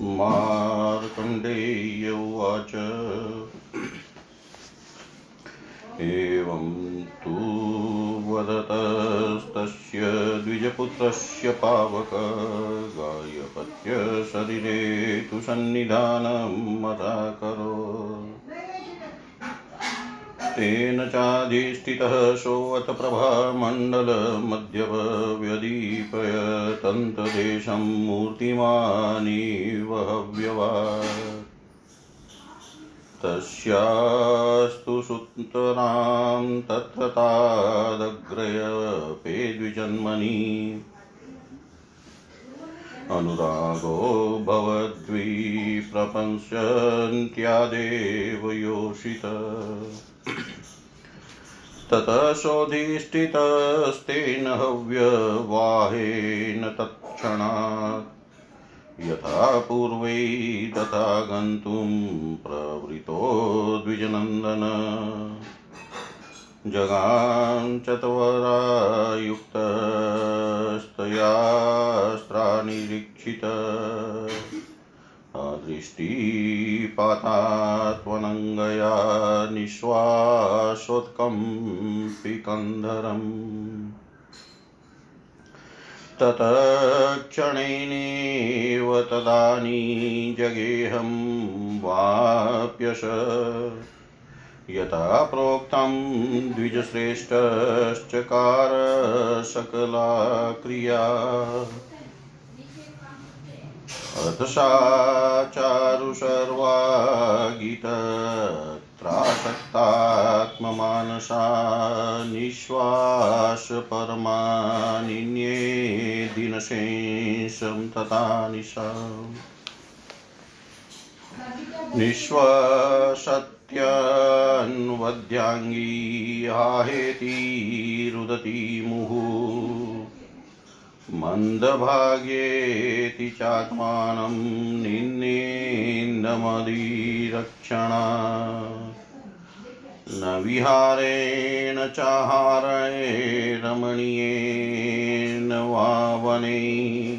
मार्कण्डेय उवाच। एवं तु वदतस्तस्य द्विजपुत्रस्य पावक गायपत्य शरीरे तु सन्निधानं मदाकरो तेन चाधिष्ठितः सोऽथ प्रभामण्डलमध्यव्यदीपय तन्तदेशं मूर्तिमानिव हव्यवात्। तस्यास्तु सुतरां तत्र तादग्रयपेद्विजन्मनि। अनुरागो भवद्विप्रपंस्यन्त्यादेव योषित। ततः सोऽधिष्ठितस्तेन हव्यवाहेन तत्क्षणात् यथा पूर्वै तथा गन्तुं प्रवृतो द्विजनन्दन। जगां चत्वरायुक्तस्तयास्त्रानिरीक्षित दृष्टिपातात्वनङ्गया निःश्वासोत्कम्पिकन्धरम्। तत्क्षणेनेव तदानी जगेऽहं वाप्यश। यथा प्रोक्तं द्विजश्रेष्ठश्चकार सकला क्रिया सा चारु सर्वा गीतत्रासक्तात्ममानसा निःश्वासपरमानिन्ये दिनशेषं तथा निशा निःश्वसत्यन्वद्याङ्गी आहेति रुदति मुहुः। मन्दभाग्येति चात्मानं निन्नेन्दमदिरक्षणा। न विहारेण चाहारे रमणीयेन वा वने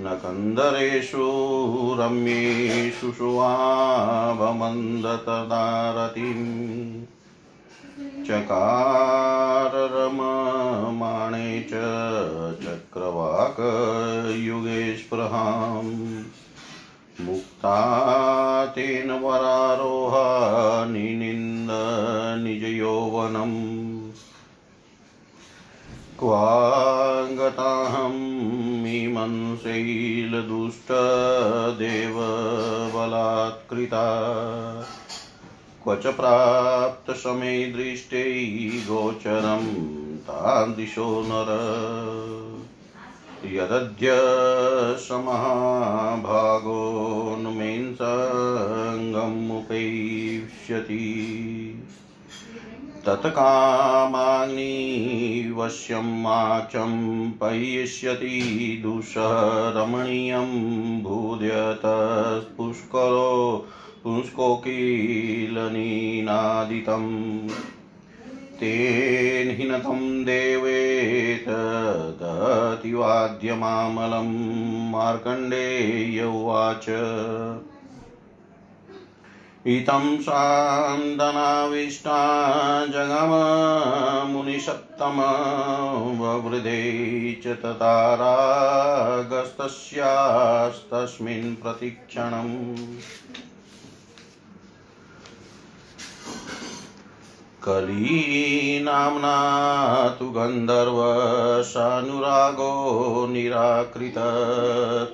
न कन्दरेषु रम्येषु शुवाभमन्दतदारतिम् चकाररममाणे च चक्रवाकयुगे स्पृहाम् मुक्ता तेन वरारोहा निनिन्द निजयौवनम्। क्वाङ्गताहं मीमंशैलदुष्टदेवबलात्कृता क्व च प्राप्तसमे दृष्टै गोचरं तादृशो नर। यदद्य समहाभागोन्मेन्सङ्गमुपैष्यति तत्कामाग्निवश्यं माक्षं पयिष्यति दुःसरमणीयं भूद्यतस्पुष्करो पुंस्कोकिलनीनादितम् तेन हिनतं देवेत दतिवाद्यमामलं मार्कण्डेय उवाच। इतं सान्दनाविष्टा जगममुनिसत्तम ववृधे च ततारागस्तस्यास्तस्मिन् प्रतिक्षणम्। कलीनाम्ना तु गन्धर्वशानुरागो निराकृत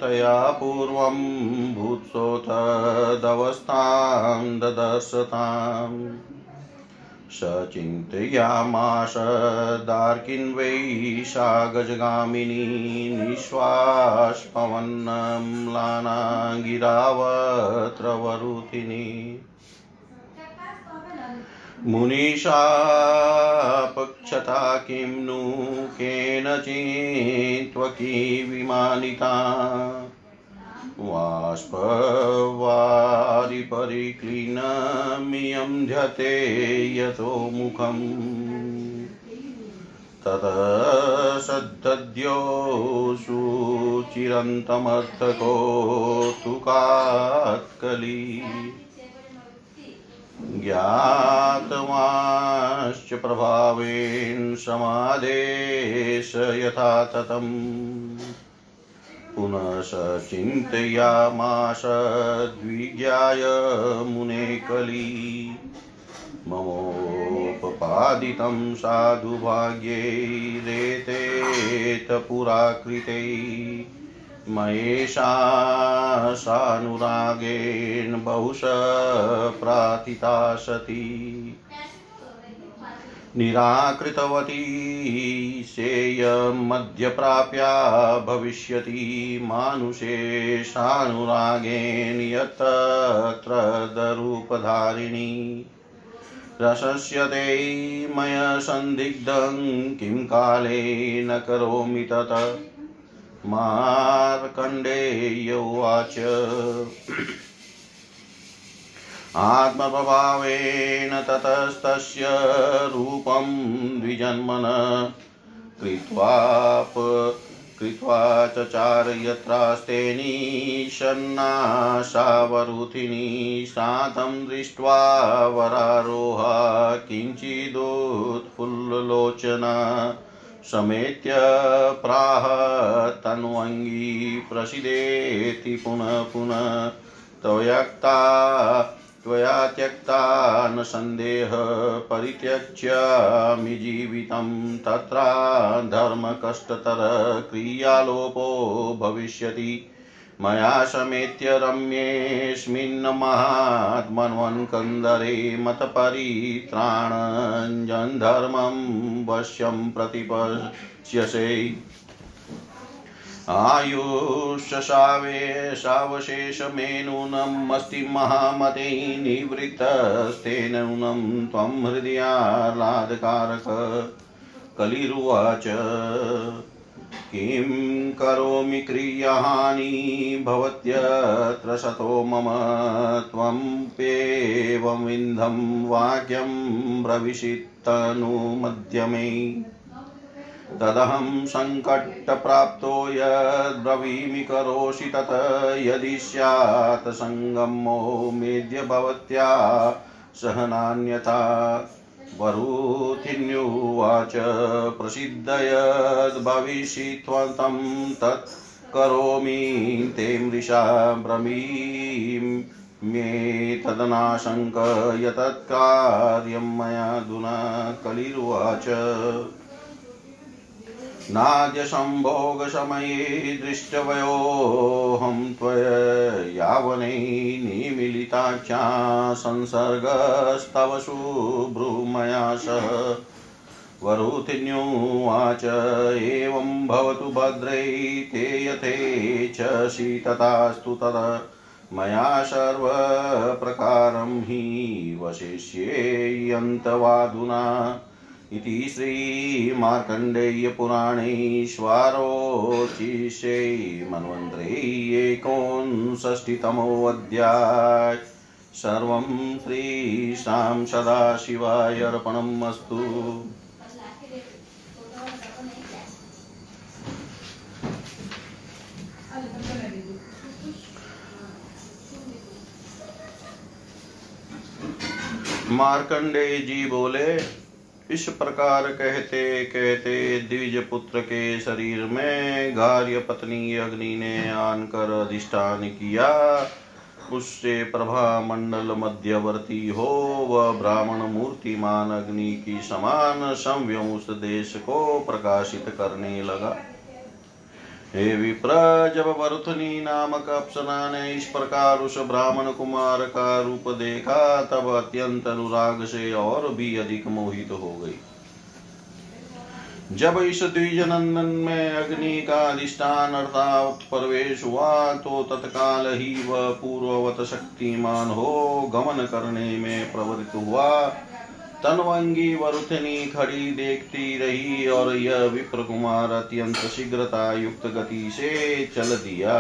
तया पूर्वं भूत्सोतदवस्थां ददर्शताम्। स चिन्तयामाश दार्किन्वै सा गजगामिनी निःश्वासपवन्नम्लाना गिरावत्र वरुतिनी मुनिशापक्षता किं नु केनचित्त्वकी विमानिता वाष्पवारिपरिक्लीनमियं ध्यते यतो मुखम् ततः सद्धद्योषु चिरन्तमर्थको तु कात्कली ज्ञातवाश्च प्रभावेन समादेश यथा ततम् पुनः स चिन्तयामास द्विज्ञाय मुने कली। ममोपपादितं साधुभाग्यैरेतेत पुराकृते। मयेषा सानुरागेण बहुश प्राथिता सती। निराकृतवती सेयमद्यप्राप्या भविष्यति मानुषेशानुरागेण यत्र दरूपधारिणी। रसस्य ते मय सन्दिग्धं किं काले न करोमि तत्। मार्कण्डेय उवाच आत्मप्रभावेन ततस्तस्य रूपं द्विजन्मन कृत्वाप कृत्वा चचार यत्रास्ते निशन्नाशावरुथिनी श्रान्तं दृष्ट्वा वरारोहा किञ्चिदुत्फुल्लोचना। समेत्य प्राह तन्वङ्गी प्रसिदेति पुनः पुनः। त्वयक्ता त्वया त्यक्ता न सन्देह परित्यक्ष्यामि जीवितं तत्र धर्मकष्टतरक्रियालोपो भविष्यति। मया समेत्य रम्येऽस्मिन् महात्मन्वन्कन्दरे मतपरित्राणञ्जन्धर्मं वश्यं प्रतिपश्यसे आयुष्यशावेशावशेषमेनूनम् अस्ति महामते निवृत्तस्तेन नूनं त्वं हृदयाह्लादकारक कलिरुवाच। किं करोमि क्रियहानि भवत्यत्र सतो मम त्वम्प्येवमिन्दं वाक्यं ब्रविषित्तनुमद्य मे तदहं सङ्कटप्राप्तो यद्ब्रवीमि करोषि तत् यदि स्यात् सङ्गमो मेद्य भवत्या सहनान्यथा वरुथिन्युवाच प्रसिद्धयद्भविषित्वं तत् करोमि ते मृषा ब्रवीं मे तदनाशङ्क कलिर्वाच मयाधुना कलिरुवाच। नाद्यसम्भोगसमये दृष्टवयोऽहं त्वयावनै निमिलिताख्या संसर्गस्तव शुभ्रुमया सह। वरुथिन्युवाच, एवं भवतु भद्रै ते यथेच्छसि तथास्तु तदा। मया सर्वप्रकारं हि वशिष्येयन्तवाधुना इति श्रीमार्कण्डेयपुराणे स्वारोचिषे मन्वन्तरे एकोनषष्टितमोऽध्याय सर्वं श्रीशां सदाशिवाय अर्पणम् अस्तु। मार्कंडेय जी बोले इस प्रकार कहते कहते द्विज पुत्र के शरीर में गार्य पत्नी अग्नि ने आनकर अधिष्ठान किया। उससे प्रभा मंडल मध्यवर्ती हो, वह ब्राह्मण मूर्तिमान अग्नि की समान संव्यम उस देश को प्रकाशित करने लगा। हे विप्र जब वरुथनी नामक अप्सरा ने इस प्रकार उस ब्राह्मण कुमार का रूप देखा तब अत्यंत अनुराग से और भी अधिक मोहित हो गई। जब इस द्विजनंदन में अग्नि का अधिष्ठान अर्थात प्रवेश हुआ तो तत्काल ही वह पूर्ववत शक्तिमान हो गमन करने में प्रवृत्त हुआ। तनवंगी वरुथनी खड़ी देखती रही और यह विप्र कुमार अत्यंत शीघ्रता युक्त गति से चल दिया।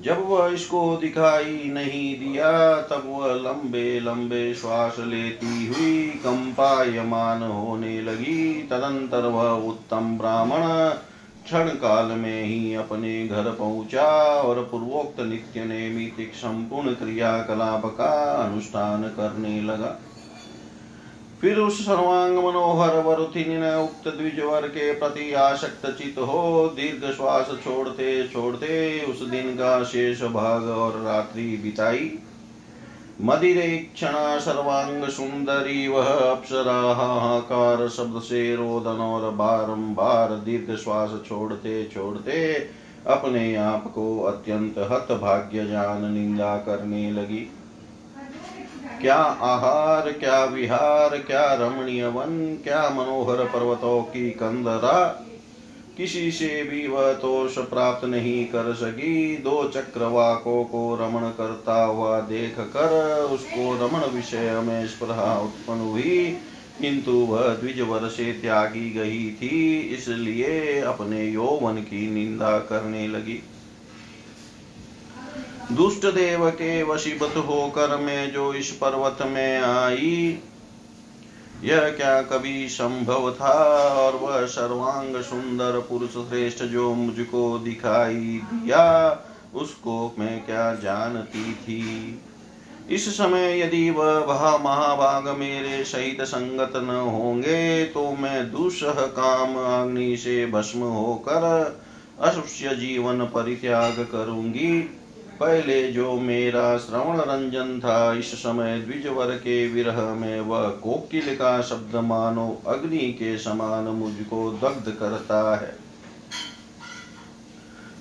जब वह इसको दिखाई नहीं दिया, तब वह लंबे लंबे श्वास लेती हुई कंपायमान होने लगी। तदंतर वह उत्तम ब्राह्मण क्षण काल में ही अपने घर पहुँचा और पूर्वोक्त नित्य नैमितिक संपूर्ण क्रियाकलाप का अनुष्ठान करने लगा। फिर उस सर्वांग मनोहर वरुथिनी उक्त द्विजवर के प्रति आसक्त चित हो दीर्घ श्वास छोड़ते छोड़ते उस दिन का शेष भाग और रात्रि बिताई मदिरे क्षणा सर्वांग सुंदरी वह अप्सरा हाहाकार शब्द से रोदन और बारंबार दीर्घ श्वास छोड़ते छोड़ते अपने आप को अत्यंत हत भाग्य जान निंदा करने लगी। क्या आहार, क्या विहार, क्या रमणीय वन क्या मनोहर पर्वतों की कंदरा? किसी से भी वह तोष प्राप्त नहीं कर सकी। दो चक्रवाकों को रमण करता हुआ देख कर उसको रमण विषय में स्प्रहा उत्पन्न हुई। किंतु वह द्विज वर्षे त्यागी गई थी, इसलिए अपने यौवन की निंदा करने लगी। दुष्ट देव के वशीभूत होकर मैं जो इस पर्वत में आई, यह क्या कभी संभव था? और वह सर्वांग सुंदर पुरुष श्रेष्ठ जो मुझको दिखाई दिया, उसको मैं क्या जानती थी? इस समय यदि वह वह महाभाग मेरे सहित संगत न होंगे तो मैं दुसह काम अग्नि से भस्म होकर असुष्य जीवन परित्याग करूँगी। पहले जो मेरा श्रवण रंजन था, इस समय द्विजवर के विरह में वह कोकिल का शब्द मानो, अग्नि के समान मुझको दग्ध करता है।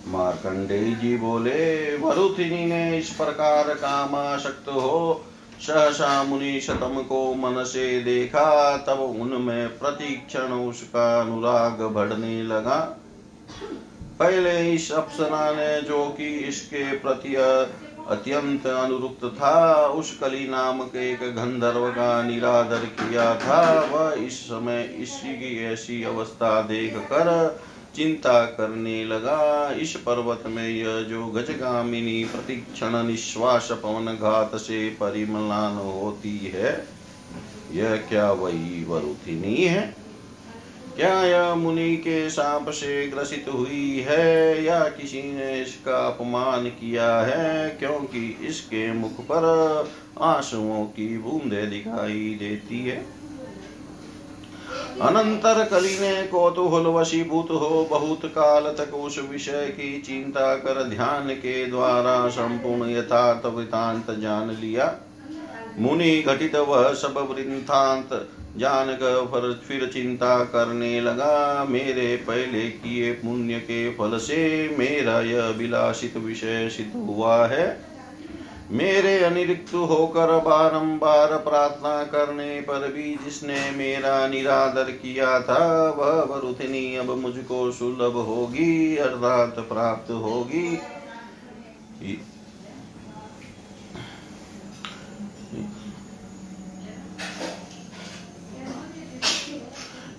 मार्कंडे जी बोले, वरुथिनी ने इस प्रकार कामाशक्त हो, सहसा मुनि शतम को मन से देखा, तब उनमें प्रतिक्षण उसका अनुराग बढ़ने लगा। पहले इस अप्सरा ने जो कि इसके प्रति अत्यंत अनुरुक्त था, उस कली नामक एक गंधर्व का निरादर किया था। वह इस समय इसी की ऐसी अवस्था देख कर चिंता करने लगा। इस पर्वत में यह जो गजगामिनी प्रतिक्षण निश्वास पवन घात से परिमलान होती है, यह क्या वही वरुथिनी है? क्या यह मुनि के साप से ग्रसित हुई है या किसी ने इसका अपमान किया है? क्योंकि इसके मुख पर आंसुओं की बूंदे दिखाई देती है। अनंतर कली ने कौतूहल वशीभूत हो, बहुत काल तक उस विषय की चिंता कर ध्यान के द्वारा संपूर्ण यथार्थ वृतांत जान लिया। मुनि घटित वह सब वृंतांत जान कर फिर चिंता करने लगा, मेरे पहले किए पुण्य के फल से मेरा यह विलासित विषय सिद्ध हुआ है। मेरे अनिरिक्त होकर बारंबार प्रार्थना करने पर भी जिसने मेरा निरादर किया था, वह वरुथिनी अब मुझको सुलभ होगी, अर्थात प्राप्त होगी।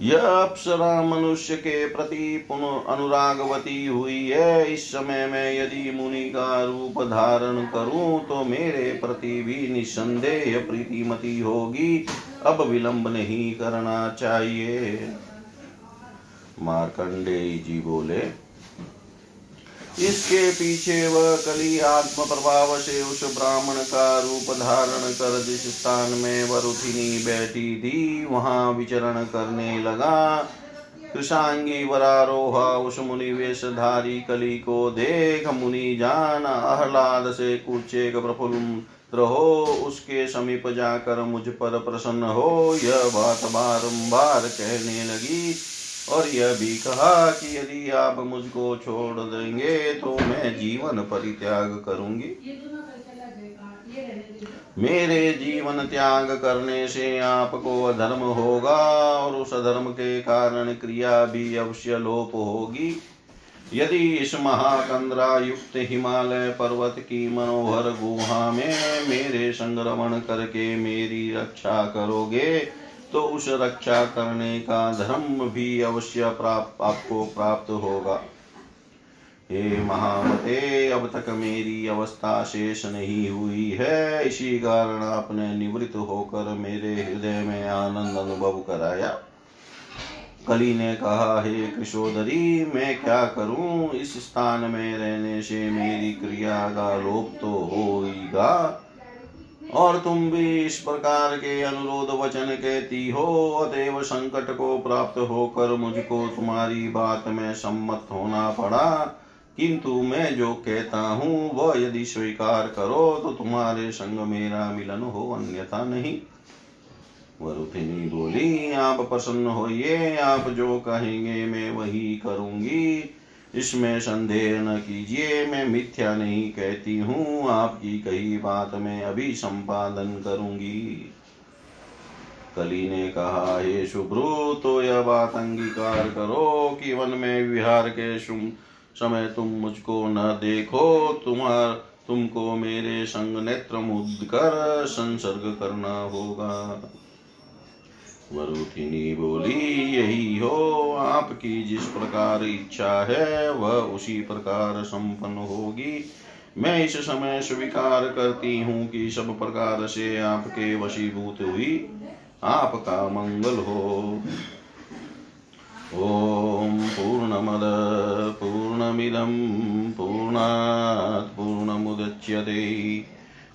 यह अप्सरा मनुष्य के प्रति पुनः अनुरागवती हुई है। इस समय में यदि मुनि का रूप धारण करूँ तो मेरे प्रति भी निसंदेह प्रीतिमती होगी। अब विलंब नहीं करना चाहिए। मार्कंडेय जी बोले इसके पीछे वह कली आत्म प्रभाव से उस ब्राह्मण का रूप धारण कर जिस स्थान में वरुथिनी बैठी थी, वहाँ विचरण करने लगा। कृषांगी वरारोहा उस मुनि वेशधारी कली को देख, मुनि जान, आह्लाद से कुचेक प्रफुल्ल हो उसके समीप जाकर मुझ पर प्रसन्न हो। यह बात बारंबार कहने लगी। और यह भी कहा कि यदि आप मुझको छोड़ देंगे तो मैं जीवन परित्याग करूँगी। मेरे जीवन त्याग करने से आपको अधर्म होगा और उस अधर्म के कारण क्रिया भी अवश्य लोप होगी। यदि इस महाकंद्रा युक्त हिमालय पर्वत की मनोहर गुहा में मेरे संग्रमण करके मेरी रक्षा करोगे तो उस रक्षा करने का धर्म भी अवश्य प्राप्त आपको प्राप्त होगा। हे महामते, अब तक मेरी अवस्था शेष नहीं हुई है। इसी कारण आपने निवृत्त होकर मेरे हृदय में आनंद अनुभव कराया। कली ने कहा, हे कृषोदरी, मैं क्या करूँ? इस स्थान में रहने से मेरी क्रिया का लोप तो होगा और तुम भी इस प्रकार के अनुरोध वचन कहती हो, अतएव संकट को प्राप्त होकर मुझको तुम्हारी बात में सम्मत होना पड़ा। किंतु मैं जो कहता हूँ, वह यदि स्वीकार करो तो तुम्हारे संग मेरा मिलन हो, अन्यथा नहीं। वरुथिनी बोली, आप प्रसन्न होइए, आप जो कहेंगे मैं वही करूँगी। इसमें संदेह न कीजिए, मैं मिथ्या नहीं कहती हूँ। आपकी कही बात में अभी संपादन करूँगी। कली ने कहा, हे शुभ्रु तो यह बात अंगीकार करो कि वन में विहार के समय तुम मुझको न देखो। तुम्हार, तुमको मेरे संग नेत्र मुद कर संसर्ग करना होगा। वरुथिनी बोली, यही हो आपकी जिस प्रकार इच्छा है, वह उसी प्रकार संपन्न होगी। मैं इस समय स्वीकार करती हूँ कि सब प्रकार से आपके वशीभूत हुई, आपका मंगल हो। ॐ पूर्णमद, पूर्णमिदं, पूर्णात् पूर्णमुदच्यते।